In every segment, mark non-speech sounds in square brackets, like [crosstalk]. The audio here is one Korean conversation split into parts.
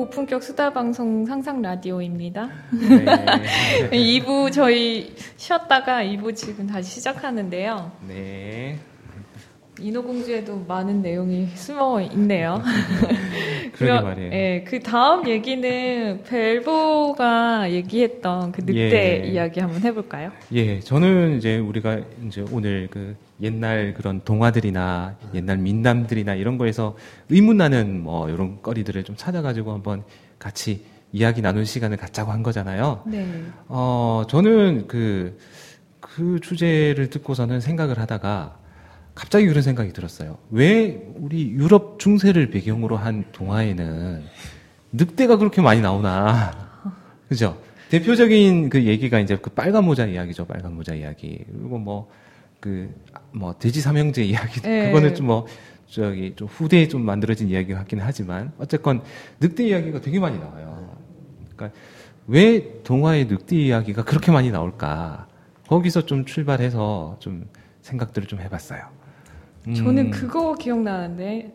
고품격 수다 방송 상상 라디오입니다. 네. [laughs] 2부 저희 쉬었다가 2부 지금 다시 시작하는데요. 네. 인어공주에도 많은 내용이 숨어 있네요. [laughs] 그러게 말이에요. 예, 그 다음 얘기는 벨보가 얘기했던 그 늑대 예. 이야기 한번 해볼까요? 예, 저는 이제 우리가 이제 오늘 그 옛날 그런 동화들이나 옛날 민담들이나 이런 거에서 의문나는 뭐 이런 거리들을 좀 찾아가지고 한번 같이 이야기 나눈 시간을 갖자고 한 거잖아요. 네. 어, 저는 그, 그 주제를 듣고서는 생각을 하다가 갑자기 그런 생각이 들었어요. 왜 우리 유럽 중세를 배경으로 한 동화에는 늑대가 그렇게 많이 나오나. [laughs] 그죠? 대표적인 그 얘기가 이제 그 빨간 모자 이야기죠. 빨간 모자 이야기. 그리고 뭐, 그, 뭐, 돼지 삼형제 이야기. 네. 그거는 좀 뭐, 저기, 좀 후대에 좀 만들어진 이야기 같긴 하지만, 어쨌건 늑대 이야기가 되게 많이 나와요. 그러니까, 왜 동화의 늑대 이야기가 그렇게 많이 나올까? 거기서 좀 출발해서 좀 생각들을 좀 해봤어요. 저는 음. 그거 기억나는데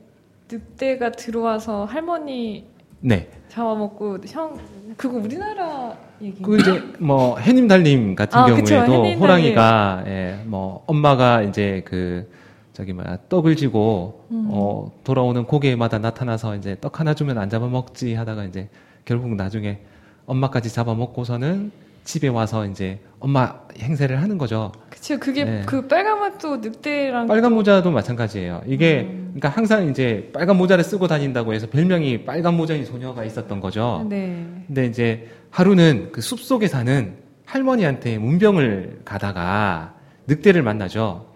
늑대가 들어와서 할머니 네. 잡아먹고 형 그거 우리나라 얘기. 그 이제 뭐 해님 달님 같은 아, 경우에도 그쵸, 호랑이가 예, 뭐 엄마가 이제 그 저기 뭐야 떡을 지고 음. 어 돌아오는 고개마다 나타나서 이제 떡 하나 주면 안 잡아먹지 하다가 이제 결국 나중에 엄마까지 잡아먹고서는 집에 와서 이제 엄마 행세를 하는 거죠. 그렇죠. 그게 네. 그 빨간 맛도 늑대랑 빨간 모자도 마찬가지예요. 이게 음. 그러니까 항상 이제 빨간 모자를 쓰고 다닌다고 해서 별명이 빨간 모자인 소녀가 있었던 거죠. 네. 근데 이제 하루는 그 숲 속에 사는 할머니한테 문병을 가다가 늑대를 만나죠.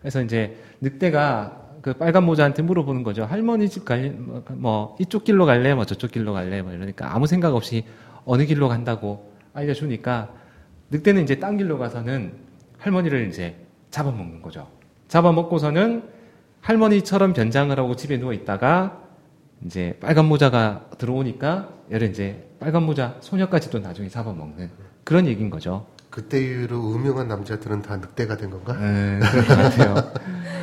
그래서 이제 늑대가 그 빨간 모자한테 물어보는 거죠. 할머니 집 갈래, 뭐, 뭐 이쪽 길로 갈래, 뭐 저쪽 길로 갈래, 뭐 이러니까 아무 생각 없이 어느 길로 간다고 알려주니까 늑대는 이제 딴 길로 가서는 할머니를 이제 잡아먹는 거죠. 잡아먹고서는 할머니처럼 변장을 하고 집에 누워 있다가 이제 빨간 모자가 들어오니까 얘를 이제 빨간 모자 소녀까지도 나중에 잡아먹는 그런 얘기인 거죠. 그때 이후로 유명한 남자들은 다 늑대가 된 건가? 네, 그럴 것 같아요.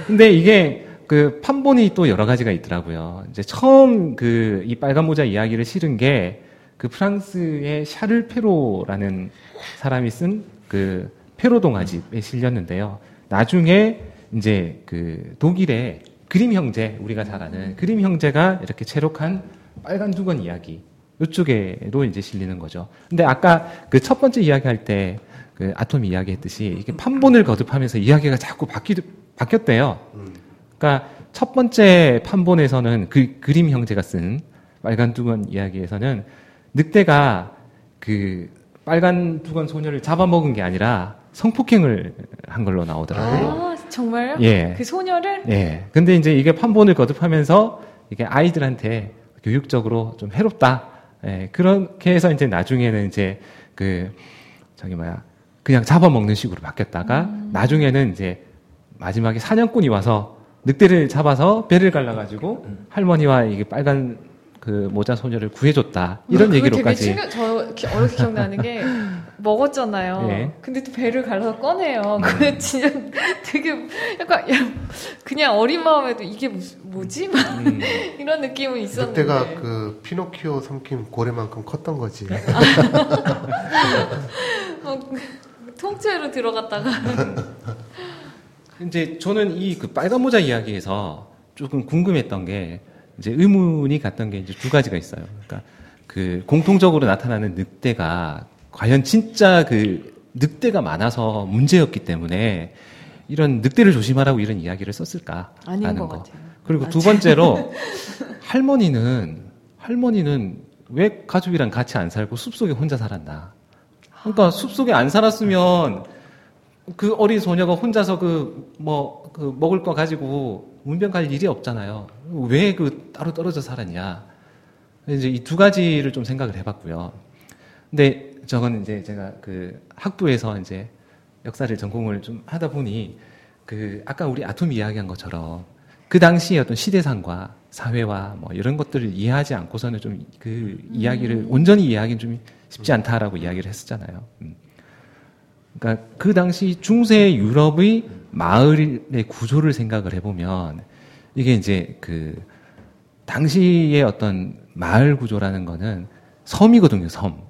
근데 이게 그 판본이 또 여러 가지가 있더라고요. 이제 처음 그 이 빨간 모자 이야기를 실은 게 그 프랑스의 샤를 페로라는 사람이 쓴 그 페로 동화집에 실렸는데요. 나중에 이제 그 독일의 그림 형제 우리가 잘 아는 그림 형제가 이렇게 채록한 빨간 두건 이야기 이쪽에로 이제 실리는 거죠. 근데 아까 그 첫 번째 이야기할 때 그 아톰이 이야기했듯이 이게 판본을 거듭하면서 이야기가 자꾸 바뀌 바뀌었대요. 그러니까 첫 번째 판본에서는 그 그림 형제가 쓴 빨간 두건 이야기에서는 늑대가 그 빨간 두건 소녀를 잡아먹은 게 아니라 성폭행을 한 걸로 나오더라고요. 아, 정말요? 예. 그 소녀를? 예. 근데 이제 이게 판본을 거듭하면서 이게 아이들한테 교육적으로 좀 해롭다. 예. 그렇게 해서 이제 나중에는 이제 그, 저기 뭐야, 그냥 잡아먹는 식으로 바뀌었다가 음. 나중에는 이제 마지막에 사냥꾼이 와서 늑대를 잡아서 배를 갈라가지고 음. 할머니와 이게 빨간 그 모자 소녀를 구해줬다 이런 얘기로까지. 되게 저 어렵게 기억나는 게 [laughs] 먹었잖아요. 네. 근데 또 배를 갈라서 꺼내요. 네. 그 진짜 [laughs] 되게 약간 그냥 어린 마음에도 이게 뭐지? 음. [laughs] 이런 느낌은 있었는데. 그때가 그 피노키오 삼킨 고래만큼 컸던 거지. 어, 통째로 들어갔다가. 이제 저는 이 그 빨간 모자 이야기에서 조금 궁금했던 게 이제 의문이 갔던 게 이제 두 가지가 있어요. 그러니까 그 공통적으로 나타나는 늑대가 과연 진짜 그 늑대가 많아서 문제였기 때문에 이런 늑대를 조심하라고 이런 이야기를 썼을까 아닌 것 거. 같아요. 그리고 맞아요. 두 번째로 [laughs] 할머니는 할머니는 왜 가족이랑 같이 안 살고 숲속에 혼자 살았나? 그러니까 숲속에 안 살았으면 그 어린 소녀가 혼자서 그, 뭐, 그 먹을 거 가지고 문병 갈 일이 없잖아요. 왜 그 따로 떨어져 살았냐. 이제 이 두 가지를 좀 생각을 해봤고요. 근데 저건 이제 제가 그 학부에서 이제 역사를 전공을 좀 하다 보니 그 아까 우리 아톰 이야기한 것처럼 그 당시의 어떤 시대상과 사회와 뭐 이런 것들을 이해하지 않고서는 좀 그 이야기를 음. 온전히 이해하기는 좀 쉽지 않다라고 이야기를 했었잖아요. 음. 그러니까 그 당시 중세 유럽의 마을의 구조를 생각을 해보면 이게 이제 그 당시의 어떤 마을 구조라는 거는 섬이거든요, 섬.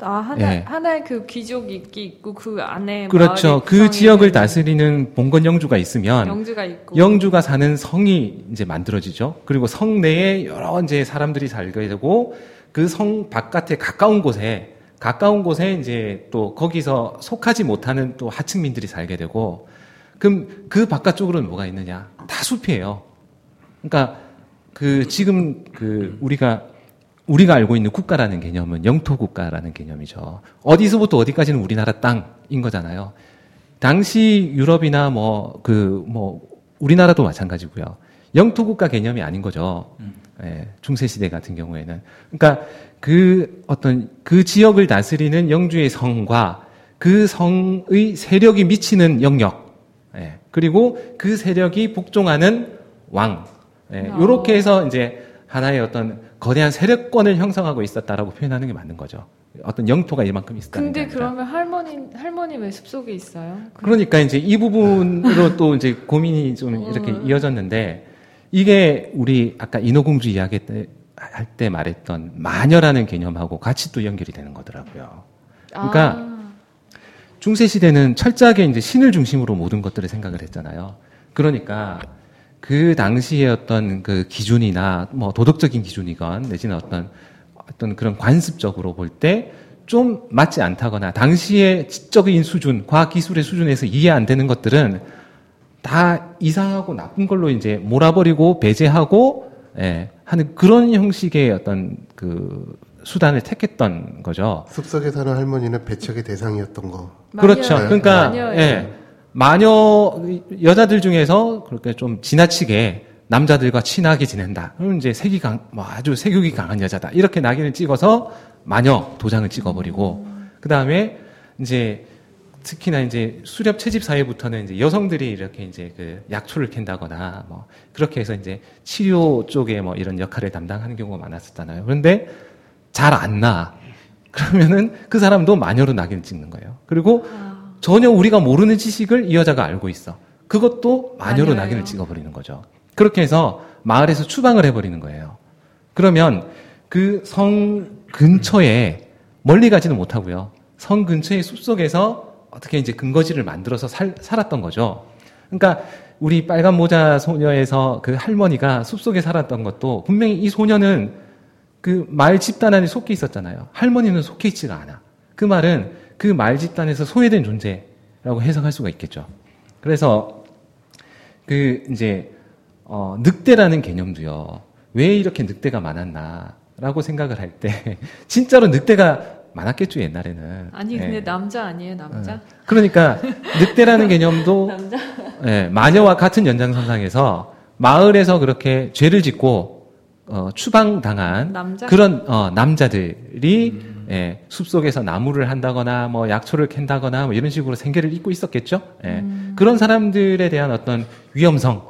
아, 하나, 예. 하나의 그 귀족이 있고 그 안에 그렇죠. 그 지역을 다스리는 봉건 영주가 있으면 영주가 있고 영주가 사는 성이 이제 만들어지죠. 그리고 성 내에 여러 이제 사람들이 살게 되고 그 성 바깥에 가까운 곳에 가까운 곳에 이제 또 거기서 속하지 못하는 또 하층민들이 살게 되고 그럼 그 바깥쪽으로는 뭐가 있느냐? 다 숲이에요. 그러니까 그 지금 그 우리가 우리가 알고 있는 국가라는 개념은 영토 국가라는 개념이죠. 어디서부터 어디까지는 우리나라 땅인 거잖아요. 당시 유럽이나 뭐 그뭐 그 뭐 우리나라도 마찬가지고요. 영토 국가 개념이 아닌 거죠. 음. 예, 중세 시대 같은 경우에는. 그러니까 그 어떤 그 지역을 다스리는 영주의 성과 그 성의 세력이 미치는 영역, 예, 그리고 그 세력이 복종하는 왕, 예, 요렇게 해서 이제 하나의 어떤 거대한 세력권을 형성하고 있었다라고 표현하는 게 맞는 거죠. 어떤 영토가 이만큼 있었다. 근데 그러면 할머니 할머니 왜 숲속에 있어요? 그러니까 이제 이 부분으로 [laughs] 또 이제 고민이 좀 이렇게 어. 이어졌는데 이게 우리 아까 인어공주 이야기 때 할때 말했던 마녀라는 개념하고 같이 또 연결이 되는 거더라고요. 그러니까 아. 중세 시대는 철저하게 이제 신을 중심으로 모든 것들을 생각을 했잖아요. 그러니까 그 당시의 어떤 그 기준이나 뭐 도덕적인 기준이건 내지는 어떤 어떤 그런 관습적으로 볼 때 좀 맞지 않다거나 당시의 지적인 수준, 과학 기술의 수준에서 이해 안 되는 것들은 다 이상하고 나쁜 걸로 이제 몰아버리고 배제하고 예, 하는 그런 형식의 어떤 그 수단을 택했던 거죠. 숲속에 사는 할머니는 배척의 대상이었던 거. 그렇죠. 그러니까 예. 마녀 여자들 중에서 그렇게 좀 지나치게 남자들과 친하게 지낸다. 그럼 이제 색이 강, 뭐 아주 색욕이 강한 여자다. 이렇게 낙인을 찍어서 마녀 도장을 찍어버리고, 그 다음에 이제 특히나 이제 수렵 채집 사회부터는 이제 여성들이 이렇게 이제 그 약초를 캔다거나 뭐 그렇게 해서 이제 치료 쪽에 뭐 이런 역할을 담당하는 경우가 많았었잖아요. 그런데 잘 안 나. 그러면은 그 사람도 마녀로 낙인을 찍는 거예요. 그리고 아. 전혀 우리가 모르는 지식을 이 여자가 알고 있어. 그것도 마녀로 마녀예요. 낙인을 찍어버리는 거죠. 그렇게 해서 마을에서 추방을 해버리는 거예요. 그러면 그 성 근처에 멀리 가지는 못하고요. 성 근처의 숲속에서 어떻게 이제 근거지를 만들어서 살, 살았던 거죠. 그러니까 우리 빨간 모자 소녀에서 그 할머니가 숲속에 살았던 것도 분명히 이 소녀는 그 말 집단 안에 속해 있었잖아요. 할머니는 속해 있지가 않아. 그 말은 그 말 집단에서 소외된 존재라고 해석할 수가 있겠죠. 그래서 그 이제 어, 늑대라는 개념도요. 왜 이렇게 늑대가 많았나라고 생각을 할 때 [laughs] 진짜로 늑대가 많았겠죠 옛날에는. 아니 근데 네. 남자 아니에요 남자? 네. 그러니까 늑대라는 [laughs] 개념도? 네, 마녀와 같은 연장선상에서 마을에서 그렇게 죄를 짓고 어, 추방당한 남자? 그런 어, 남자들이 음. 예, 숲속에서 나무를 한다거나 뭐 약초를 캔다거나 뭐 이런 식으로 생계를 잇고 있었겠죠. 예. 음. 그런 사람들에 대한 어떤 위험성을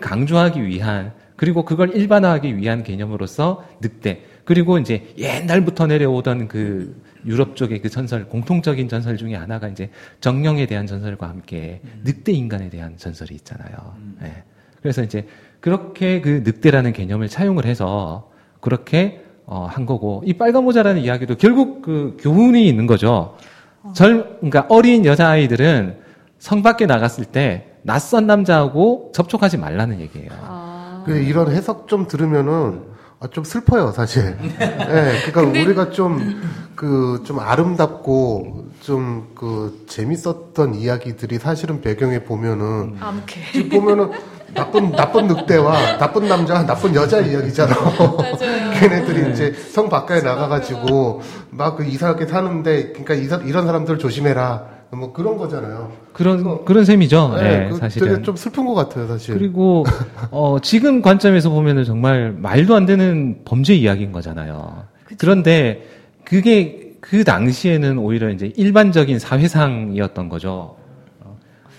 강조하기 위한 그리고 그걸 일반화하기 위한 개념으로서 늑대 그리고 이제 옛날부터 내려오던 그 유럽 쪽의 그 전설, 공통적인 전설 중에 하나가 이제 정령에 대한 전설과 함께 음. 늑대 인간에 대한 전설이 있잖아요. 음. 네. 그래서 이제 그렇게 그 늑대라는 개념을 차용을 해서 그렇게 어, 한 거고 이 빨간 모자라는 이야기도 결국 그 교훈이 있는 거죠. 어. 젊, 그러니까 어린 여자 아이들은 성 밖에 나갔을 때 낯선 남자하고 접촉하지 말라는 얘기예요. 아. 이런 해석 좀 들으면은 아, 좀 슬퍼요, 사실. 네, [laughs] 그러니까 근데... 우리가 좀, 그, 좀 아름답고, 좀, 그, 재밌었던 이야기들이 사실은 배경에 보면은. 암캐. 보면은, 나쁜, 나쁜 늑대와 나쁜 남자, 나쁜 여자 이야기잖아. [laughs] 걔네들이 네. 이제 성 바깥에 나가가지고, 막 그 이상하게 사는데, 그러니까 이런 사람들 조심해라. 뭐 그런 거잖아요. 그런 그런 셈이죠. 네, 네 사실은 되게 좀 슬픈 것 같아요, 사실. 그리고 어, 지금 관점에서 보면은 정말 말도 안 되는 범죄 이야기인 거잖아요. 그쵸? 그런데 그게 그 당시에는 오히려 이제 일반적인 사회상이었던 거죠.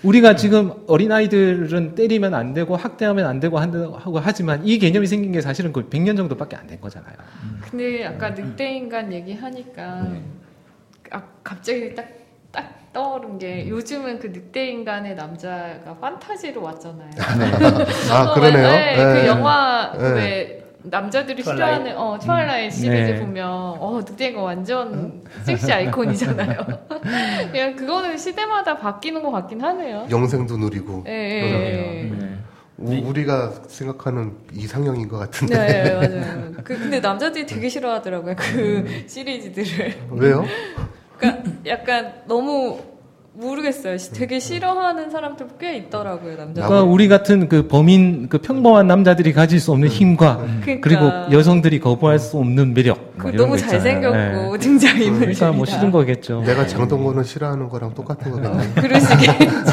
우리가 지금 어린아이들은 때리면 안 되고 학대하면 안 되고 하고 하지만 이 개념이 생긴 게 사실은 그 100년 정도밖에 안 된 거잖아요. 근데 아까 늑대인간 얘기하니까 음. 아, 갑자기 딱 딱 떠오른 게 요즘은 그 늑대 인간의 남자가 판타지로 왔잖아요. 아 그러네요. [laughs] 네, 그 네. 영화 네. 왜 남자들이 Twilight. 싫어하는 어 Twilight 시리즈 네. 보면 어 늑대가 완전 섹시 아이콘이잖아요. [laughs] 그냥 그거는 시대마다 바뀌는 것 같긴 하네요. 영생도 누리고 예, 예, 예. 네. 우- 우리가 생각하는 이상형인 것 같은데 네, [laughs] 맞아요. 그, 근데 남자들이 되게 싫어하더라고요. 그 시리즈들을. 왜요? 그러니까 약간 너무 모르겠어요. 시- 되게 싫어하는 사람들 꽤 있더라고요, 남자들. 그러니까 우리 같은 그 범인 그 평범한 남자들이 가질 수 없는 힘과 그러니까. 그리고 여성들이 거부할 수 없는 매력 그 너무. 잘생겼고 네. 등장 인물이 그러니까 뭐 싫은 거겠죠. 내가 장동건을 싫어하는 거랑 똑같은 거겠네. 그러시겠죠. [laughs]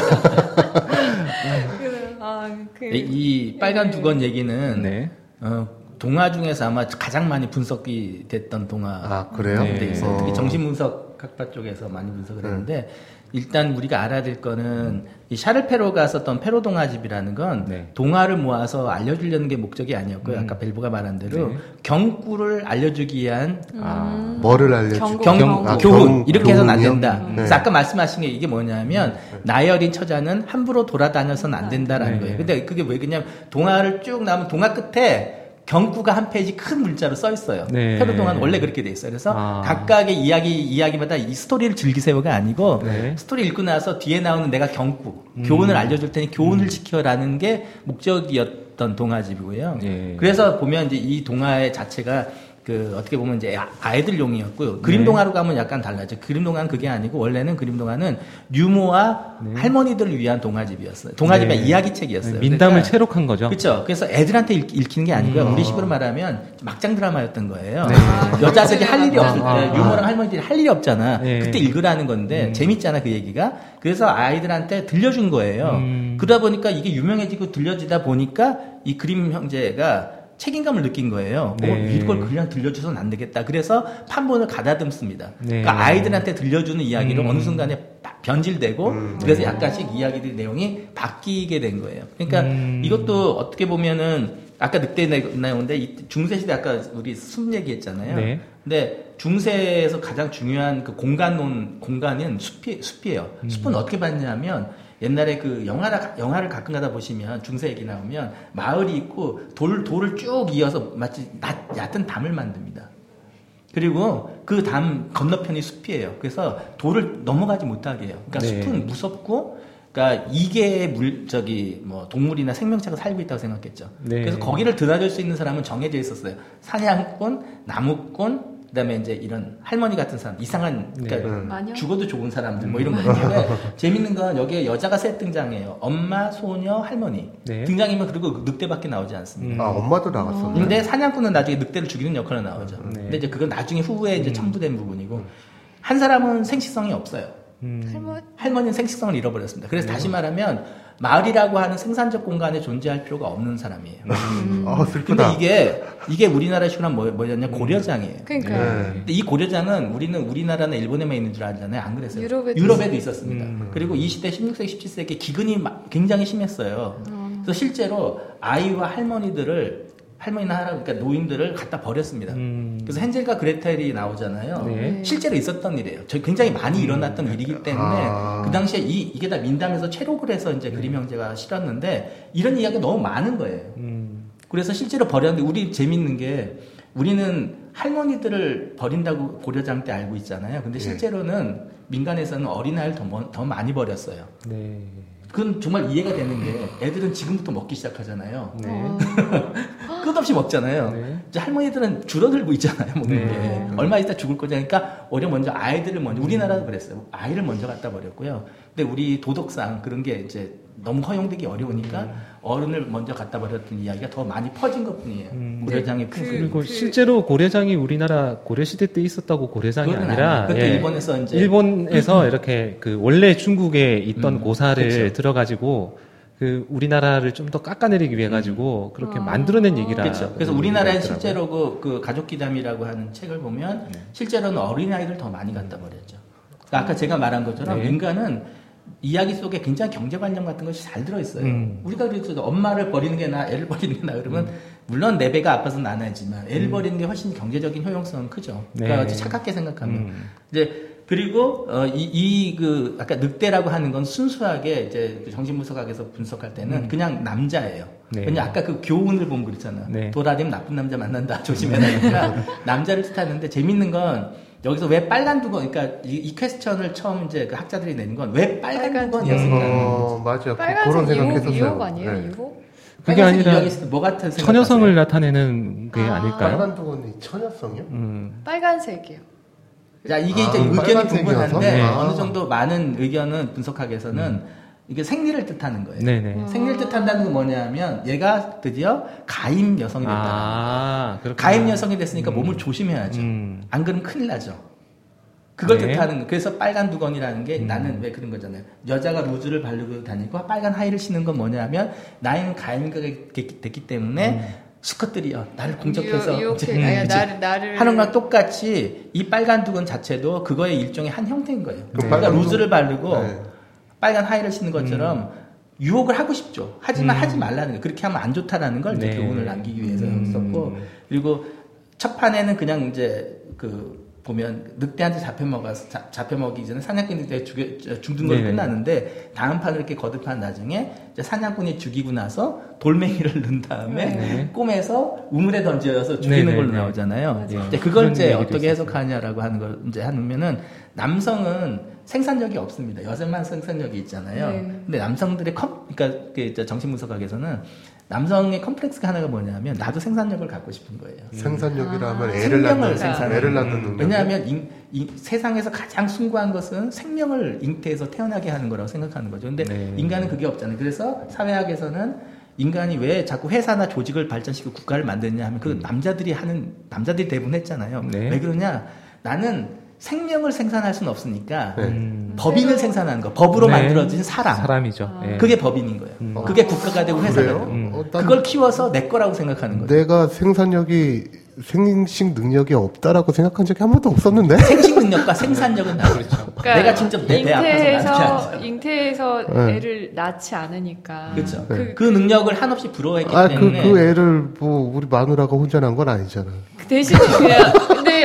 그래서, 아, 그, 이, 이 빨간 두건 얘기는 네. 어, 동화 중에서 아마 가장 많이 분석이 됐던 동화 아 그래요? 네. 데 있어요. 어. 특히 정신분석 학파 쪽에서 많이 분석을 했는데 일단 우리가 알아야 될 거는 이 샤를 페로가 썼던 페로 동화집이라는 건 네. 동화를 모아서 알려주려는 게 목적이 아니었고요. 아까 벨브가 말한 대로 네. 경구를 알려주기 위한 아, 뭐를 알려주죠? 경고. 경, 경- 아, 교훈 경- 이렇게 해서는 안? 된다. 네. 그래서 아까 말씀하신 게 이게 뭐냐면 나이 어린 처자는 함부로 돌아다녀서는 안 된다라는 네. 거예요. 근데 그게 왜 그냥 동화를 쭉 나면 동화 끝에 경구가 한 페이지 큰 문자로 써 있어요. 네. 페로 동화는 원래 그렇게 돼 있어요. 그래서 아. 각각의 이야기 이야기마다 이 스토리를 즐기세요가 아니고 네. 스토리 읽고 나서 뒤에 나오는 내가 경구 교훈을 알려줄 테니 교훈을 지켜라는 게 목적이었던 동화집이고요. 예. 그래서 보면 이제 이 동화의 자체가 그 어떻게 보면 이제 아- 아이들용이었고요. 그림 네. 동화로 가면 약간 달라져. 그림 동화는 그게 아니고 원래는 그림 동화는 유모와 할머니들을 위한 동화집이었어요. 동화집이 네. 이야기책이었어요. 민담을 그러니까 채록한 거죠. 그렇죠. 그래서 애들한테 읽, 히는게 아니고요. 음. 우리 식으로 말하면 막장 드라마였던 거예요. 네. [laughs] 여자들이 할 일이 없을 때 아, 아. 유모랑 할머니들이 할 일이 없잖아. 네. 그때 읽으라는 건데 음. 재밌잖아 그 얘기가. 그래서 아이들한테 들려준 거예요. 음. 그러다 보니까 이게 유명해지고 들려지다 보니까 이 그림 형제가 책임감을 느낀 거예요. 네. 어, 이걸 그냥 들려줘서는 안 되겠다. 그래서 판본을 가다듬습니다. 네. 그러니까 아이들한테 들려주는 이야기를 음. 어느 순간에 딱 변질되고 음. 그래서 약간씩 이야기들 내용이 바뀌게 된 거예요. 그러니까 음. 이것도 어떻게 보면은 아까 늑대 나오는데 이 중세 시대 아까 우리 숲 얘기했잖아요. 네. 근데 중세에서 가장 중요한 그 공간론 공간은 숲이 sup이에요. 음. 숲은 어떻게 봤냐면 옛날에 그 영화를 영화를 가끔 가다 보시면 중세 얘기 나오면 마을이 있고 돌 돌을 쭉 이어서 마치 낮, 얕은 담을 만듭니다. 그리고 그 담 건너편이 숲이에요. 그래서 돌을 넘어가지 못하게 해요. 그러니까 네. 숲은 무섭고, 그러니까 이계의 물 저기 뭐 동물이나 생명체가 살고 있다고 생각했죠. 네. 그래서 거기를 드나들 수 있는 사람은 정해져 있었어요. 사냥꾼, 나무꾼, 그다음에 이제 이런 할머니 같은 사람, 이상한 그러니까 네. 죽어도 좋은 사람들 뭐 이런 거 있는데 [laughs] 재밌는 건 여기에 여자가 셋 등장해요. 엄마, 소녀, 할머니 네. 등장이면 그리고 그 늑대밖에 나오지 않습니다. 음. 아 엄마도 나갔었네. 근데 사냥꾼은 나중에 늑대를 죽이는 역할로 나오죠. 네. 근데 이제 그건 나중에 후에 이제 첨부된 부분이고 한 사람은 생식성이 없어요. 음. 할머니? 할머니는 생식성을 잃어버렸습니다. 그래서 다시 말하면 마을이라고 하는 생산적 공간에 존재할 필요가 없는 사람이에요. 아 근데 슬프다. 이게 이게 우리나라 식으로 뭐, 뭐였냐 고려장이에요. 그러니까요. 네. 근데 이 고려장은 우리는 우리나라나 일본에만 있는 줄 알잖아요. 안 그랬어요. 유럽에도 있었습니다. 음. 그리고 20대, 16세기, 17세기 기근이 마- 굉장히 심했어요. 그래서 실제로 아이와 할머니들을 할머니나 할아버지, 그러니까 노인들을 갖다 버렸습니다. 음. 그래서 헨젤과 그레텔이 나오잖아요. 네. 실제로 있었던 일이에요. 저 굉장히 많이 일어났던 일이기 때문에 아. 그 당시에 이, 이게 다 민담에서 체록을 해서 이제 그림 형제가 실었는데 이런 이야기가 너무 많은 거예요. 음. 그래서 실제로 버렸는데 우리 재밌는 게 우리는 할머니들을 버린다고 고려장 때 알고 있잖아요. 근데 예. 실제로는 민간에서는 어린아이를 더, 먼- 더 많이 버렸어요. 네. 그건 정말 이해가 되는 게 애들은 지금부터 먹기 시작하잖아요. 네. 어. [laughs] 끝없이 먹잖아요. 네. 이제 할머니들은 줄어들고 있잖아요. 먹는 네. 게. 얼마 있다 죽을 거니까 오히려 먼저 아이들을 먼저 우리나라도 그랬어요. 아이를 먼저 갖다 버렸고요. 근데 우리 도덕상 그런 게 이제 너무 허용되기 어려우니까 어른을 먼저 갖다 버렸던 이야기가 더 많이 퍼진 것 뿐이에요. 음. 고려장의 그- 풍습. 그리고 그- 실제로 고려장이 우리나라 고려 시대 때 있었다고 고려장이 아니라 예, 일본에서 이제 일본에서 이렇게 그 원래 중국에 있던 음, 고사를 그쵸. 들어가지고 그 우리나라를 좀 더 깎아내리기 위해 가지고 그렇게 아. 만들어낸 얘기라. 그렇죠. 그래서 우리나라에 실제로 그, 그 가족 기담이라고 하는 책을 보면 네. 실제로는 어린 아이들 더 많이 갖다 버렸죠. 그러니까 아까 제가 말한 것처럼 네. 인간은 이야기 속에 굉장히 경제관념 같은 것이 잘 들어있어요. 음. 우리가 그래서 엄마를 버리는 게 나, 애를 버리는 게 나, 그러면 물론 내 배가 아파서 나나지만 애를 버리는 게 훨씬 경제적인 효용성은 크죠. 그러니까 음. 네. 착하게 생각하면. 음. 이제 그리고 어, 이그 아까 늑대라고 하는 건 순수하게 이제 그 정신분석학에서 분석할 때는 음. 그냥 남자예요. 네. 왜냐 아까 그 교훈을 보면 그랬잖아. 네. 돌아다니면 나쁜 남자 만난다. [laughs] 조심해라. 그러니까 남자를 뜻하는데 재밌는 건 여기서 왜 빨간 두건, 그러니까 이, 이 퀘스천을 처음 이제 그 학자들이 내는 건왜 빨간 두건이었을까? 어, 맞아. 그런 생각했었어요. 유혹 아니에요? 네. 유혹? 그게 아니라 뭐 같은 처녀성을 나타내는 게 아. 닐까요 빨간 두건이 처녀성이요? 음. 빨간색이요. 자 이게 아, 이제 의견이 분분한데 네. 어느 정도 많은 의견은 분석학에서는 음. 이게 생리를 뜻하는 거예요. 네네. 음. 생리를 뜻한다는 건 뭐냐면 얘가 드디어 가임 여성이 됐다. 아, 가임 여성이 됐으니까 음. 몸을 조심해야죠. 음. 안 그러면 큰일 나죠. 그걸 네. 뜻하는 거. 그래서 빨간 두건이라는 게 음. 나는 왜 그런 거잖아요. 여자가 루즈를 바르고 다니고 빨간 하이를 신는 건 뭐냐면 나이는 가임가 됐기 때문에 음. 수컷들이요 나를 공격해서 유, 이제, 음, 나를, 나를 하는 거랑 똑같이 이 빨간 두건 자체도 그거의 일종의 한 형태인 거예요. 네. 그러니까 루즈를 바르고 네. 빨간 하이를 신는 것처럼 음. 유혹을 하고 싶죠. 하지만 음. 하지 말라는 거예요. 그렇게 하면 안 좋다라는 걸 네. 교훈을 남기기 위해서 음. 썼고 그리고 첫 판에는 그냥 이제 그 보면 늑대한테 잡혀 먹어서 잡혀 먹기 전에 사냥꾼이 늑대 죽여, 죽는 걸네 끝나는데 다음 판을 이렇게 거듭한 나중에 사냥꾼이 죽이고 나서 돌멩이를 [laughs] 넣은 다음에 네. 꿈에서 우물에 던져서 죽이는 네네. 걸로 나오잖아요. 네. 그걸 이제 어떻게 해석하냐라고 하는 걸 이제 하면은 남성은 생산력이 없습니다. 여성만 생산력이 있잖아요. 네. 근데 남성들의 컴, 그러니까 그 정신분석학에서는 남성의 컴플렉스가 하나가 뭐냐면 나도 생산력을 갖고 싶은 거예요. 생산력이라면 아, 애를 낳는 생산, 애를 낳는 능력. 왜냐하면 인, 인, 세상에서 가장 숭고한 것은 생명을 잉태해서 태어나게 하는 거라고 생각하는 거죠. 근데 네. 인간은 그게 없잖아요. 그래서 사회학에서는 인간이 왜 자꾸 회사나 조직을 발전시키고 국가를 만드냐 하면 그 음. 남자들이 하는 남자들이 대부분 했잖아요. 네. 왜 그러냐? 나는 생명을 생산할 수는 없으니까 네. 음. 법인을 생산하는 거 법으로 네. 만들어진 사람. 사람이죠. 아. 그게 법인인 거예요. 음. 그게 국가가 되고 회사가 되고. 음. 어, 그걸 키워서 내 거라고 생각하는 거죠. 내가 생산력이 생식 능력이 없다라고 생각한 적이 한 번도 없었는데? [laughs] 생식 능력과 생산력은 다 그렇죠. 그러니까 내가 진짜 내, 내 앞에서 잉태해서 네. 애를 낳지 않으니까. 그렇죠. 그, 그, 능력을 한없이 부러워했기 아, 때문에. 그, 그 애를 뭐 우리 마누라가 혼자 난건 아니잖아. 대신 그냥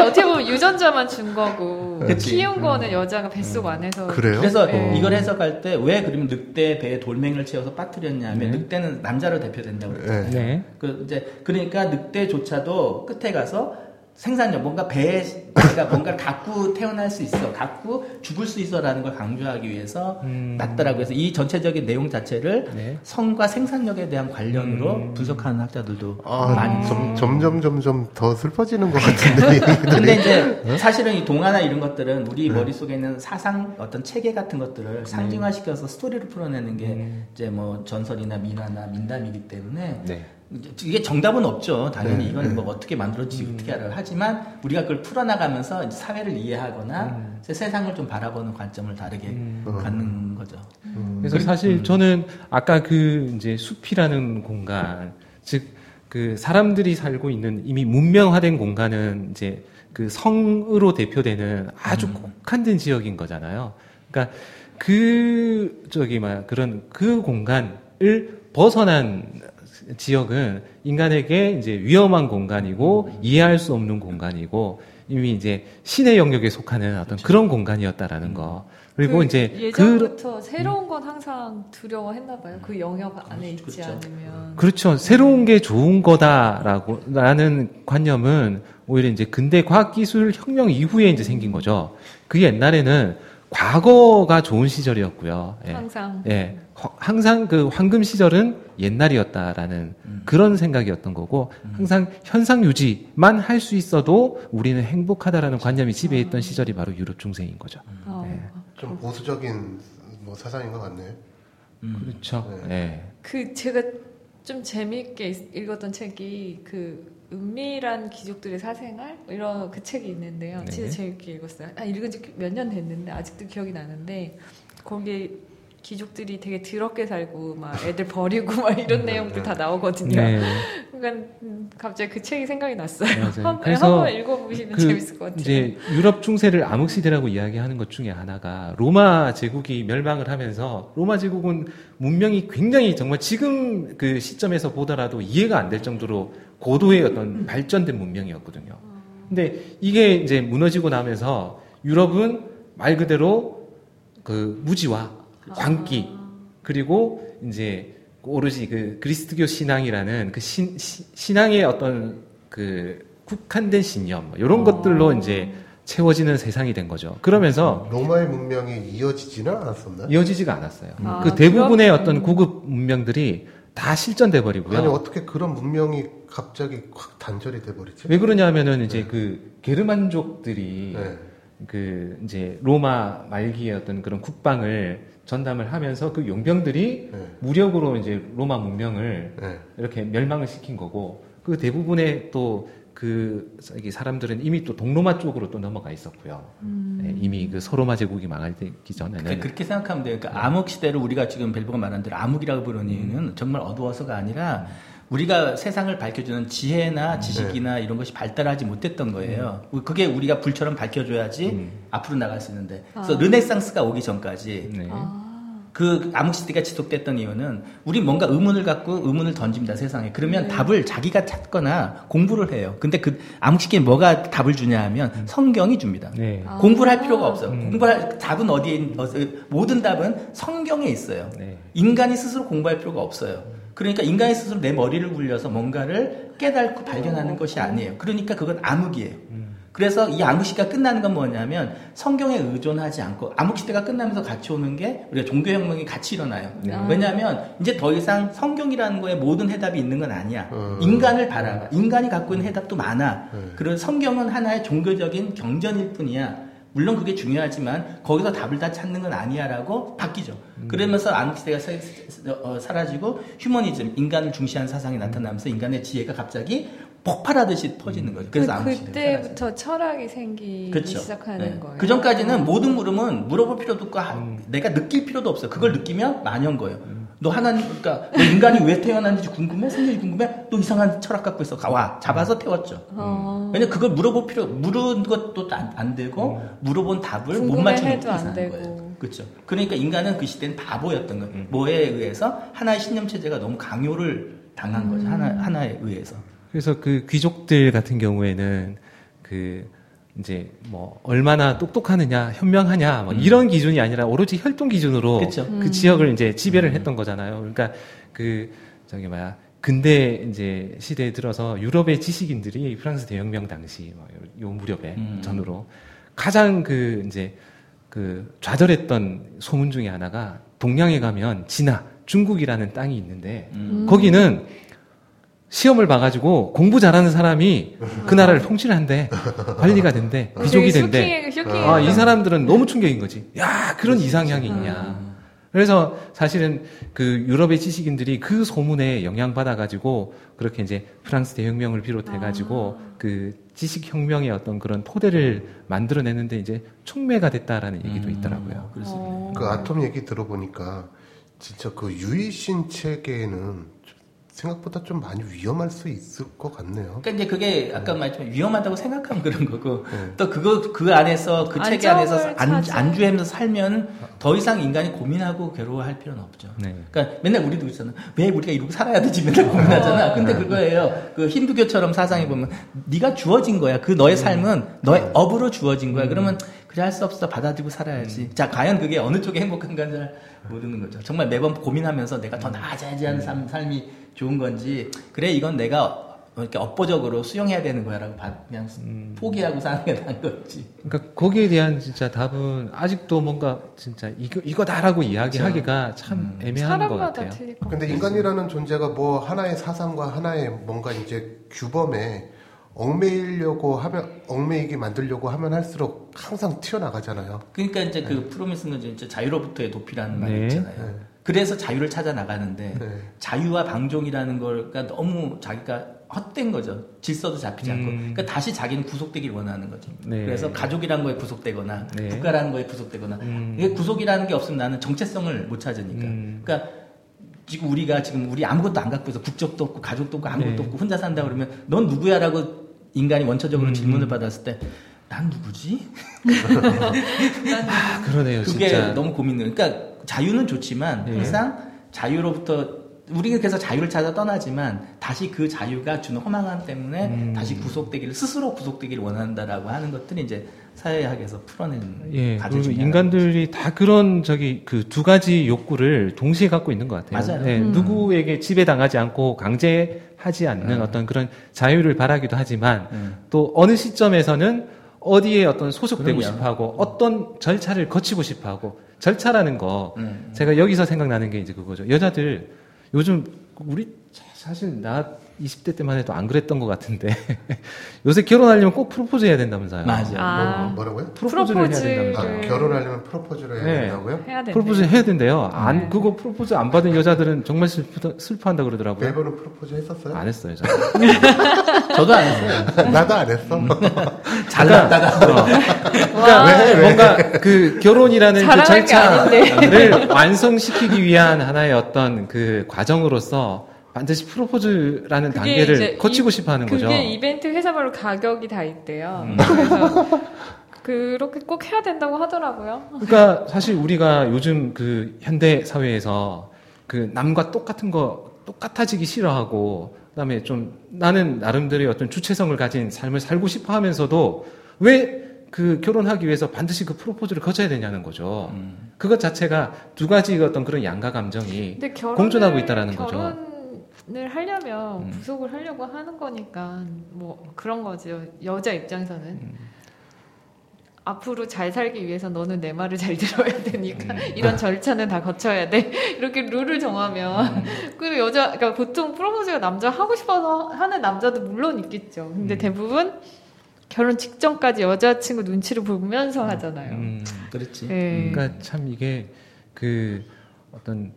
어떻게 보면 유전자만 준 거고 그치. 키운 거는 음. 여자가 뱃속 음. 안에서 그래요? 그래서 네. 이걸 해석할 때 왜 그러면 늑대 배에 돌멩이를 채워서 빠뜨렸냐면 네. 늑대는 남자로 대표된다고 그랬잖아요. 네. 그 이제 그러니까 늑대조차도 끝에 가서 생산력, 뭔가 배에, 내가 뭔가를 갖고 태어날 수 있어, 갖고 죽을 수 있어라는 걸 강조하기 위해서 음. 놨더라고요. 그래서 이 전체적인 내용 자체를 네. 성과 생산력에 대한 관련으로 음. 분석하는 학자들도 아, 많이 점, 점점 점점 더 슬퍼지는 것 같은데. [laughs] 근데 이제 네? 사실은 이 동화나 이런 것들은 우리 네. 머릿속에 있는 사상, 어떤 체계 같은 것들을 네. 상징화시켜서 스토리를 풀어내는 게 음. 이제 뭐 전설이나 민화나 민담이기 때문에 네. 이게 정답은 없죠. 당연히 네, 이건 네. 뭐 어떻게 만들어지지 음. 어떻게 알아요. 하지만 우리가 그걸 풀어나가면서 사회를 이해하거나 음. 세상을 좀 바라보는 관점을 다르게 음. 갖는 거죠. 음. 그래서 사실 음. 저는 아까 그 이제 숲이라는 공간, 즉 그 사람들이 살고 있는 이미 문명화된 공간은 이제 그 성으로 대표되는 아주 음. 곡한된 지역인 거잖아요. 그러니까 그 저기 막 그런 그 공간을 벗어난 지역은 인간에게 이제 위험한 공간이고 음. 이해할 수 없는 공간이고 이미 이제 신의 영역에 속하는 어떤 그렇죠. 그런 공간이었다라는 음. 거. 그리고 그 이제 예전부터 그, 새로운 건 항상 두려워했나 봐요. 그 영역 안에 있지 그렇죠. 않으면. 그렇죠. 새로운 게 좋은 거다라고 라는 관념은 오히려 이제 근대 과학 기술 혁명 이후에 이제 생긴 거죠. 그 옛날에는 과거가 좋은 시절이었고요. 예. 항상. 예. 항상 그 황금 시절은 옛날이었다라는 음. 그런 생각이었던 거고 음. 항상 현상 유지만 할 수 있어도 우리는 행복하다라는 관념이 지배했던 아. 시절이 바로 유럽 중세인 거죠. 음. 어. 네. 좀 보수적인 뭐 사상인 것 같네요. 음. 그렇죠. 네. 네. 그 제가 좀 재미있게 읽었던 책이 그 은밀한 귀족들의 사생활 뭐 이런 그 책이 있는데요. 네. 진짜 재밌게 읽었어요. 아, 읽은 지 몇 년 됐는데 아직도 기억이 나는데 거기에 귀족들이 되게 더럽게 살고 막 애들 버리고 [laughs] 막 이런 음, 내용들 다 나오거든요. 네. [laughs] 그러니까 음, 갑자기 그 책이 생각이 났어요. [laughs] 한, 번 읽어보시면 그 재밌을 것 같아요. 이제 유럽 중세를 암흑 시대라고 이야기하는 것 중에 하나가 로마 제국이 멸망을 하면서 로마 제국은 문명이 굉장히 정말 지금 그 시점에서 보더라도 이해가 안 될 정도로 고도의 어떤 발전된 문명이었거든요. 근데 이게 이제 무너지고 나면서 유럽은 말 그대로 그 무지와 광기 아. 그리고 이제 오로지 그 그리스도교 신앙이라는 그 신, 신앙의 어떤 그 국한된 신념 이런 아. 것들로 이제 채워지는 세상이 된 거죠. 그러면서 로마의 문명이 이어지지는 않았었나요? 이어지지가 않았어요. 아, 그 대부분의 그럼... 어떤 고급 문명들이 다 실전돼 버리고요. 아니 어떻게 그런 문명이 갑자기 확 단절이 돼 버리지? 왜 그러냐면은 이제 네. 그 게르만족들이 네. 그 이제 로마 말기의 어떤 그런 국방을 전담을 하면서 그 용병들이 네. 무력으로 이제 로마 문명을 네. 이렇게 멸망을 시킨 거고 그 대부분의 또 그 사람들은 이미 또 동로마 쪽으로 또 넘어가 있었고요. 음. 네, 이미 그 소로마 제국이 망하기 전에는 그렇게 생각하면 돼요. 그러니까 암흑 시대를 우리가 지금 벨보가 말한 대로 암흑이라고 부르는 이유는 음. 정말 어두워서가 아니라 우리가 세상을 밝혀주는 지혜나 지식이나 네. 이런 것이 발달하지 못했던 거예요. 음. 그게 우리가 불처럼 밝혀줘야지 음. 앞으로 나갈 수 있는데. 그래서 아. 르네상스가 오기 전까지 네. 아. 그 암흑시대가 지속됐던 이유는 우리 뭔가 의문을 갖고 의문을 던집니다 세상에 그러면 네. 답을 자기가 찾거나 공부를 해요 근데 그 암흑시대에 뭐가 답을 주냐 하면 음. 성경이 줍니다 네. 아. 공부를 할 필요가 없어요 음. 공부할 답은 어디에 모든 답은 성경에 있어요 네. 인간이 스스로 공부할 필요가 없어요 그러니까 인간이 스스로 내 머리를 굴려서 뭔가를 깨닫고 발견하는 것이 아니에요 그러니까 그건 암흑이에요 그래서 이 암흑시대가 끝나는 건 뭐냐면 성경에 의존하지 않고 암흑시대가 끝나면서 같이 오는 게 우리가 종교혁명이 같이 일어나요. 네. 왜냐하면 이제 더 이상 성경이라는 거에 모든 해답이 있는 건 아니야. 음. 인간을 바라봐. 인간이 갖고 있는 해답도 많아. 음. 그런 성경은 하나의 종교적인 경전일 뿐이야. 물론 그게 중요하지만 거기서 답을 다 찾는 건 아니야라고 바뀌죠. 음. 그러면서 암흑시대가 어, 사라지고 휴머니즘, 인간을 중시한 사상이 나타나면서 인간의 지혜가 갑자기 폭발하듯이 퍼지는 거죠. 그래서 그, 그때부터 철학이 생기기 그렇죠. 시작하는 네. 거예요. 그 전까지는 모든 물음은 물어볼 필요도 없고 음. 내가 느낄 필요도 없어요. 그걸 음. 느끼면 만연 거예요. 음. 너 하나님, 그러니까 너 인간이 왜 태어났는지 궁금해? 생일이 궁금해? 또 이상한 철학 갖고 있어. 가와 잡아서 태웠죠. 어. 왜냐 그걸 물어볼 필요, 물은 것도 안, 안 되고 음. 물어본 답을 못 맞추는 이상한 거예요. 그렇죠. 그러니까 인간은 그 시대는 바보였던 거예요. 음. 뭐에 의해서 하나의 신념 체제가 너무 강요를 당한 거죠. 하나 하나에 의해서. 그래서 그 귀족들 같은 경우에는 그 이제 뭐 얼마나 똑똑하느냐, 현명하냐 뭐 음. 이런 기준이 아니라 오로지 혈통 기준으로 그쵸. 그 음. 지역을 이제 지배를 음. 했던 거잖아요. 그러니까 그 저기 뭐야 근대 이제 시대에 들어서 유럽의 지식인들이 프랑스 대혁명 당시 뭐요 무렵에 음. 전후로 가장 그 이제 그 좌절했던 소문 중에 하나가 동양에 가면 진화 중국이라는 땅이 있는데 음. 거기는 시험을 봐가지고 공부 잘하는 사람이 그 [laughs] 나라를 통치한대 관리가 된대 어, 비족이 된대. 아, 이 사람들은 너무 충격인 거지. 야 그런 이상향이 있냐. 그래서 사실은 그 유럽의 지식인들이 그 소문에 영향받아가지고 그렇게 이제 프랑스 대혁명을 비롯해가지고 아. 그 지식혁명의 어떤 그런 토대를 만들어내는데 이제 촉매가 됐다라는 얘기도 음. 있더라고요. 음, 그 아톰 얘기 들어보니까 진짜 그 유이신 체계에는 생각보다 좀 많이 위험할 수 있을 것 같네요. 그러니까 이제 그게 아까 네. 말했지만 위험하다고 생각하면 그런 거고 네. 또 그거 그 안에서 그 체계 안에서 안, 안주하면서 살면 더 이상 인간이 고민하고 괴로워할 필요는 없죠. 네. 그러니까 맨날 우리도 있잖아. 왜 우리가 이러고 살아야 되지 맨날 고민하잖아. 어. 근데 그거예요. 그 힌두교처럼 사상에 보면 네가 주어진 거야. 그 너의 음. 삶은 너의 네. 업으로 주어진 거야. 음. 그러면 그래 할 수 없어 받아들이고 살아야지. 음. 자 과연 그게 어느 쪽에 행복한가 잘 모르는 거죠. 정말 매번 고민하면서 내가 더 나아져야지 하는 삶, 삶이 좋은 건지 그래 이건 내가 이렇게 업보적으로 수용해야 되는 거야라고 그냥 음. 포기하고 사는 게 나은 거지. 그러니까 거기에 대한 진짜 답은 아직도 뭔가 진짜 이거 이거다라고 이야기하기가 그렇죠. 참 음. 애매한 것 같아요. 근데 인간이라는 존재가 뭐 하나의 사상과 하나의 뭔가 이제 규범에 얽매이려고 하면 얽매이게 만들려고 하면 할수록 항상 튀어나가잖아요. 그러니까 이제 그 네. 그 프로미스는 이제 자유로부터의 도피라는 네. 말이 있잖아요. 네. 그래서 자유를 찾아 나가는데 네. 자유와 방종이라는 걸까 너무 자기가 헛된 거죠. 질서도 잡히지 않고. 음. 그러니까 다시 자기는 구속되길 원하는 거죠. 네. 그래서 가족이라는 거에 구속되거나 네. 국가라는 거에 구속되거나 음. 이게 구속이라는 게 없으면 나는 정체성을 못 찾으니까. 음. 그러니까 지금 우리가 지금 우리 아무것도 안 갖고 있어 국적도 없고 가족도 없고 아무것도 네. 없고 혼자 산다 그러면 넌 누구야라고 인간이 원초적으로 음. 질문을 받았을 때 난 누구지? 아, 그러네요. 그게 진짜. 너무 고민돼요. 그러니까 자유는 좋지만 네. 항상 자유로부터 우리는 그래서 자유를 찾아 떠나지만 다시 그 자유가 주는 허망함 때문에 음. 다시 구속되기를 스스로 구속되기를 원한다라고 하는 것들이 이제 사회학에서 풀어낸 예, 그리고 인간들이 다 그런 저기 그 두 가지 욕구를 동시에 갖고 있는 것 같아요. 맞아요. 예, 음. 누구에게 지배당하지 않고 강제하지 않는 음. 어떤 그런 자유를 바라기도 하지만 음. 또 어느 시점에서는 어디에 어떤 소속되고 싶어하고 어떤 절차를 거치고 싶어하고 절차라는 거 음. 제가 여기서 생각나는 게 이제 그거죠. 여자들 요즘 우리 사실 나 20대 때만 해도 안 그랬던 것 같은데 [laughs] 요새 결혼하려면 꼭 프로포즈 해야 된다면서요. 맞아요. 아, 뭐, 라고요 프로포즈를, 프로포즈를 해야 된다면서요. 아, 결혼하려면 프로포즈를 해야 네. 된다고요? 해야 프로포즈 해야 된대요. 네. 안 그거 프로포즈 안 받은 여자들은 정말 슬프, 슬퍼한다 그러더라고요. 매번은 프로포즈 했었어요? 안 했어요. 저. [laughs] 저도 안 했어요. [laughs] 나도 안 했어. 잘났다가. 어. 그러니까 왜, 왜? 뭔가 그 결혼이라는 그 절차를 완성시키기 위한 하나의 어떤 그 과정으로서 반드시 프로포즈라는 단계를 거치고 싶어 하는 그게 거죠. 그게 이벤트 회사별로 가격이 다 있대요. 음. [laughs] 그래서 그렇게 꼭 해야 된다고 하더라고요. 그러니까 사실 우리가 요즘 그 현대 사회에서 그 남과 똑같은 거 똑같아지기 싫어하고 그다음에 좀 나는 나름대로의 어떤 주체성을 가진 삶을 살고 싶어 하면서도 왜 그 결혼하기 위해서 반드시 그 프로포즈를 거쳐야 되냐는 거죠. 음. 그것 자체가 두 가지 어떤 그런 양가 감정이 공존하고 있다라는 거죠. 을 하려면 음. 구속을 하려고 하는 거니까 뭐 그런 거죠. 여자 입장에서는 음. 앞으로 잘 살기 위해서 너는 내 말을 잘 들어야 되니까 음. [laughs] 이런 절차는 다 거쳐야 돼. [laughs] 이렇게 룰을 정하면 음. 그리고 여자 그러니까 보통 프로포즈가 남자 하고 싶어서 하는 남자도 물론 있겠죠. 근데 음. 대부분 결혼 직전까지 여자친구 눈치를 보면서 하잖아요. 음. 그렇지. 네. 그러니까 참 이게 그 어떤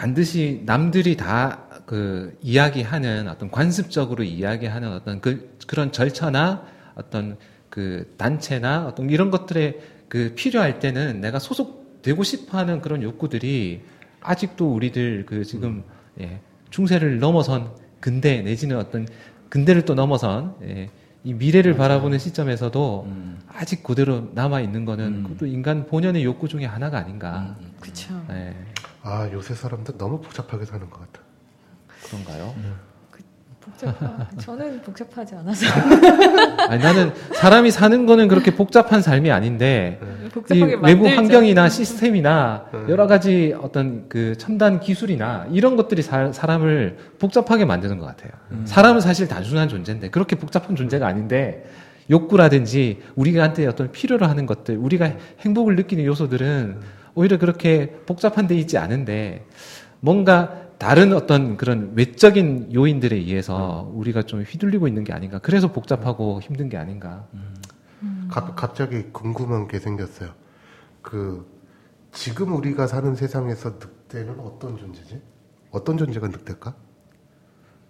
반드시 남들이 다 그 이야기하는 어떤 관습적으로 이야기하는 어떤 그 그런 절차나 어떤 그 단체나 어떤 이런 것들에 그 필요할 때는 내가 소속되고 싶어 하는 그런 욕구들이 아직도 우리들 그 지금 예, 중세를 넘어선 근대 내지는 어떤 근대를 또 넘어선 예, 이 미래를 맞아요. 바라보는 시점에서도 음. 아직 그대로 남아 있는 거는 음. 그것도 인간 본연의 욕구 중에 하나가 아닌가. 음. 그렇죠. 예. 아 요새 사람들 너무 복잡하게 사는 것 같아. 그런가요? 음. 그, 복잡. 저는 복잡하지 않아서. [laughs] 아니, 나는 사람이 사는 거는 그렇게 복잡한 삶이 아닌데 네. 이 외부 환경이나 시스템이나 네. 여러 가지 어떤 그 첨단 기술이나 이런 것들이 사, 람을 복잡하게 만드는 것 같아요. 음. 사람은 사실 단순한 존재인데 그렇게 복잡한 존재가 아닌데 욕구라든지 우리가한테 어떤 필요로 하는 것들, 우리가 행복을 느끼는 요소들은 음. 오히려 그렇게 복잡한 데 있지 않은데 뭔가 다른 어떤 그런 외적인 요인들에 의해서 우리가 좀 휘둘리고 있는 게 아닌가. 그래서 복잡하고 힘든 게 아닌가. 음. 갑, 갑자기 궁금한 게 생겼어요. 그, 지금 우리가 사는 세상에서 늑대는 어떤 존재지? 어떤 존재가 늑대일까?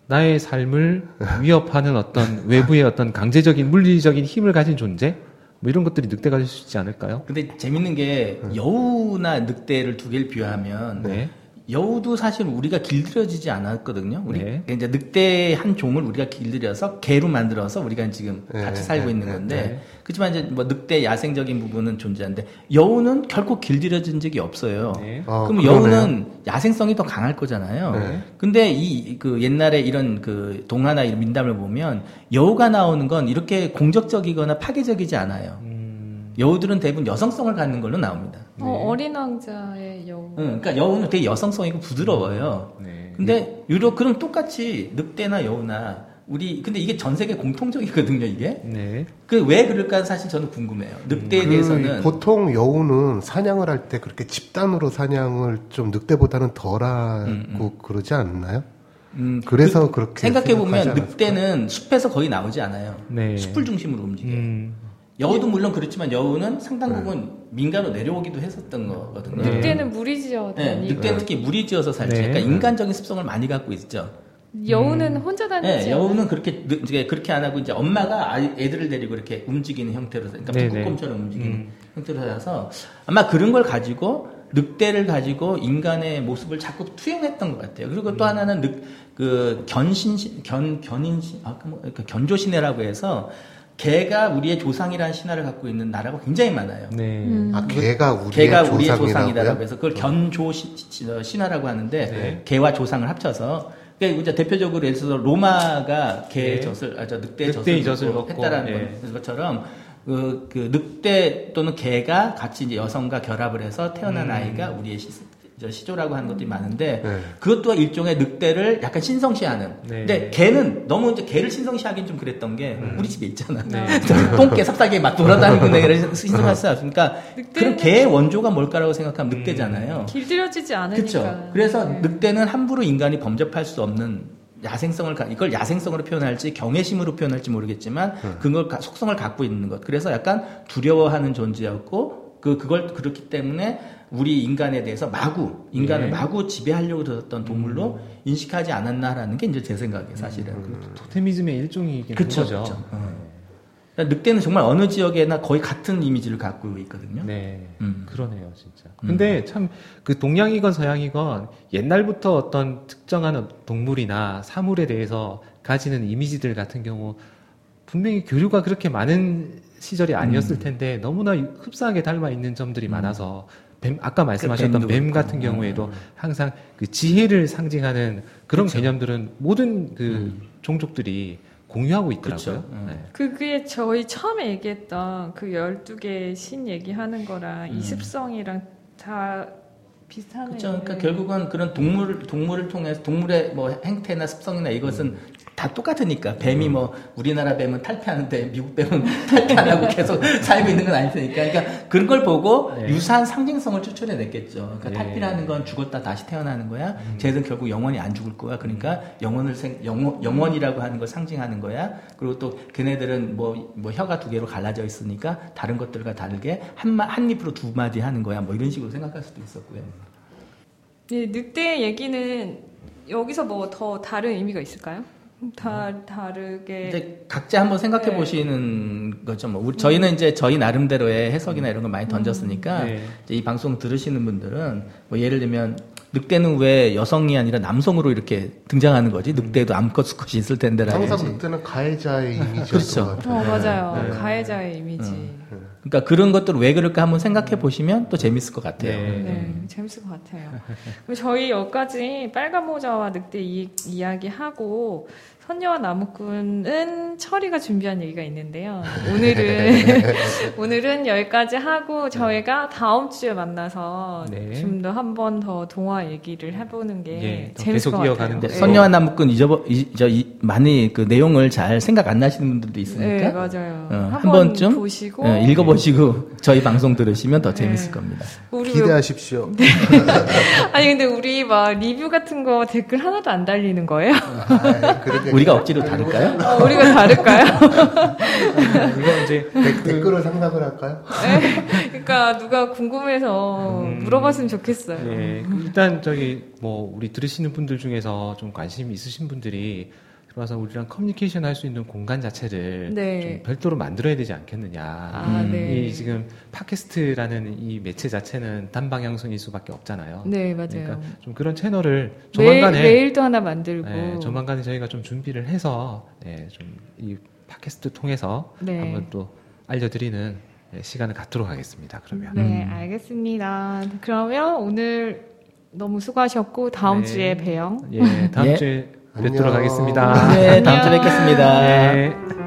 나의 삶을 위협하는 어떤 외부의 어떤 강제적인 물리적인 힘을 가진 존재? 뭐 이런 것들이 늑대가 될 수 있지 않을까요? 근데 재밌는 게 여우나 늑대를 두 개를 비유하면 네. 여우도 사실 우리가 길들여지지 않았거든요. 우리 네. 이제 늑대 한 종을 우리가 길들여서 개로 만들어서 우리가 지금 네. 같이 살고 네. 있는 네. 건데 네. 그렇지만 이제 뭐 늑대 야생적인 부분은 존재하는데 여우는 결코 길들여진 적이 없어요. 아, 그럼 여우는 야생성이 더 강할 거잖아요. 근데 이 그 옛날에 이런 그 동화나 이런 민담을 보면 여우가 나오는 건 이렇게 공적적이거나 파괴적이지 않아요. 음. 여우들은 대부분 여성성을 갖는 걸로 나옵니다. 어, 네. 어 린 왕자의 여우. 응, 그러니까 여우는 되게 여성성이고 부드러워요. 음, 네. 근데 유럽 그럼 똑같이 늑대나 여우나 우리 근데 이게 전 세계 공통적이거든요 이게. 네. 그 왜 그럴까 사실 저는 궁금해요. 늑대에 그 대해서는 보통 여우는 사냥을 할 때 그렇게 집단으로 사냥을 좀 늑대보다는 덜하고 음, 음. 그러지 않나요? 음, 그래서 그, 렇게 생각해 보면 늑대는 숲에서 거의 나오지 않아요. 네. 숲을 중심으로 움직여요. 음. 여우도 물론 그렇지만 여우는 상당 부분 네. 민가로 내려오기도 했었던 거거든요. 네. 늑대는 무리지어. 네, 늑대는 특히 무리지어서 살지. 네. 그러니까 인간적인 습성을 많이 갖고 있죠. 여우는 음. 혼자 다니지. 네, 여우는 그렇게 그렇게 안 하고 이제 엄마가 애들을 데리고 이렇게 움직이는 형태로, 그러니까 북극곰처럼 움직이는 음. 형태로 살아서 아마 그런 걸 가지고 늑대를 가지고 인간의 모습을 자꾸 투영했던 것 같아요. 그리고 또 음. 하나는 늑, 그 견신 견 견인신 아까 그 뭐, 그 견조신해라고 해서 개가 우리의 조상이라는 신화를 갖고 있는 나라가 굉장히 많아요. 네. 음. 아 개가 우리의 개가 우리의 조상이다라고 해서 그걸 견조 신화라고 하는데 네. 개와 조상을 합쳐서 그러니까 이제 대표적으로 예를 들어서 로마가 개 네. 젖을 아 저 늑대, 젖을 먹고 했다라는 네. 것처럼 그, 그 늑대 또는 개가 같이 이제 여성과 결합을 해서 태어난 음. 아이가 우리의 시, 시조라고 하는 것들이 많은데 네. 그것도 일종의 늑대를 약간 신성시하는. 네. 근데 개는 너무 이제 개를 신성시하기는 좀 그랬던 게 음. 우리 집에 있잖아. 네. [laughs] 똥개 삽살개 막 돌아다니는 애를 신성하지 않습니까? 그럼 개의 원조가 뭘까라고 생각하면 늑대잖아요. 음. 길들여지지 않으니까. 그렇죠. 그래서 네. 늑대는 함부로 인간이 범접할 수 없는 야생성을 이걸 야생성으로 표현할지 경외심으로 표현할지 모르겠지만 음. 그걸 속성을 갖고 있는 것. 그래서 약간 두려워하는 존재였고 그 그걸 그렇기 때문에 우리 인간에 대해서 마구 인간을 예. 마구 지배하려고 들었던 동물로 음. 인식하지 않았나라는 게 이제 제 생각이에요, 사실은. 음. 토테미즘의 일종이긴 그쵸, 거죠. 그쵸. 어. 그러니까 늑대는 정말 어느 지역에나 거의 같은 이미지를 갖고 있거든요. 네, 음. 그러네요, 진짜. 음. 근데 참 그 동양이건 서양이건 옛날부터 어떤 특정한 동물이나 사물에 대해서 가지는 이미지들 같은 경우 분명히 교류가 그렇게 많은 시절이 아니었을 음. 텐데 너무나 흡사하게 닮아 있는 점들이 음. 많아서 뱀, 아까 말씀하셨던 뱀 같은 음. 경우에도 항상 그 지혜를 상징하는 그런 그렇죠. 개념들은 모든 그 음. 종족들이 공유하고 있더라고요. 음. 네. 그게 저희 처음에 얘기했던 그 12개 신 얘기하는 거랑 음. 이습성이랑 다 비슷하네요. 그렇죠. 그러니까 결국은 그런 동물 동물을 통해서 동물의 뭐 행태나 습성이나 이것은 음. 다 똑같으니까 뱀이 음. 뭐 우리나라 뱀은 탈피하는데 미국 뱀은 [laughs] 탈피 안 하고 계속 [laughs] 살고 있는 건 아니니까 그러니까 그런 걸 보고 네. 유사한 상징성을 추출해 냈겠죠. 그러니까 네. 탈피라는 건 죽었다 다시 태어나는 거야. 음. 쟤는 결국 영원히 안 죽을 거야. 그러니까 영원을 생 영원, 영원이라고 하는 걸 상징하는 거야. 그리고 또 걔네들은 뭐, 뭐 혀가 두 개로 갈라져 있으니까 다른 것들과 다르게 한, 마, 한 입으로 두 마디 하는 거야. 뭐 이런 식으로 생각할 수도 있었고요. 네, 늑대 얘기는 여기서 뭐 더 다른 의미가 있을까요? 다 다르게 이제 각자 한번 생각해 네. 보시는 거죠. 뭐 우리, 저희는 이제 저희 나름대로의 해석이나 이런 걸 많이 음. 던졌으니까 네. 이 방송 들으시는 분들은 뭐 예를 들면 늑대는 왜 여성이 아니라 남성으로 이렇게 등장하는 거지? 늑대도 암컷 수컷이 있을 텐데라는. 항상 늑대는 가해자의 [laughs] 이미지. 그렇죠. 어, 맞아요. 네. 가해자의 이미지. 음. 그러니까 그런 것들 왜 그럴까 한번 생각해 보시면 또 재밌을 것 같아요. 네, 네 재밌을 것 같아요. 저희 여기까지 빨간 모자와 늑대 이, 이야기하고 선녀와 나무꾼은 철이가 준비한 얘기가 있는데요. 오늘은 [laughs] 오늘은 여기까지 하고 저희가 다음 주에 만나서 네. 좀더 한 번 더 동화 얘기를 해보는 게 네, 재밌을 것 같아요. 네. 선녀와 나무꾼 잊어버 저 많이 그 내용을 잘 생각 안 나시는 분들도 있으니까 네, 맞아요. 어, 한, 한 번쯤 보시고 어, 읽어보시고 [laughs] 저희 방송 들으시면 더 재밌을 네. 겁니다. 기대하십시오. 네. [laughs] 아니 근데 우리 막 리뷰 같은 거 댓글 하나도 안 달리는 거예요? 아, 우리가 억지로 다를까요? 어, 우리가 다를까요? [laughs] 이거 이제 댓 글을 상담을 할까요? 네, 그러니까 누가 궁금해서 음, 물어봤으면 좋겠어요. 네, 일단 저기 뭐 우리 들으시는 분들 중에서 좀 관심 있으신 분들이 들어와서 우리랑 커뮤니케이션 할 수 있는 공간 자체를 네. 좀 별도로 만들어야 되지 않겠느냐. 아, 음. 네. 이 지금 팟캐스트라는 이 매체 자체는 단방향성일 수밖에 없잖아요. 네, 맞아요. 그러니까 좀 그런 채널을 조만간에 메일, 메일도 하나 만들고 네, 조만간에 저희가 좀 준비를 해서 네, 좀이 팟캐스트 통해서 네. 한번 또 알려드리는 네, 시간을 갖도록 하겠습니다. 그러면. 네, 음. 알겠습니다. 그러면 오늘 너무 수고하셨고 다음 네. 주에 봬요. 예, 다음 예. 주에 뵙도록 하겠습니다. 네, 다음 주에 뵙겠습니다. 네.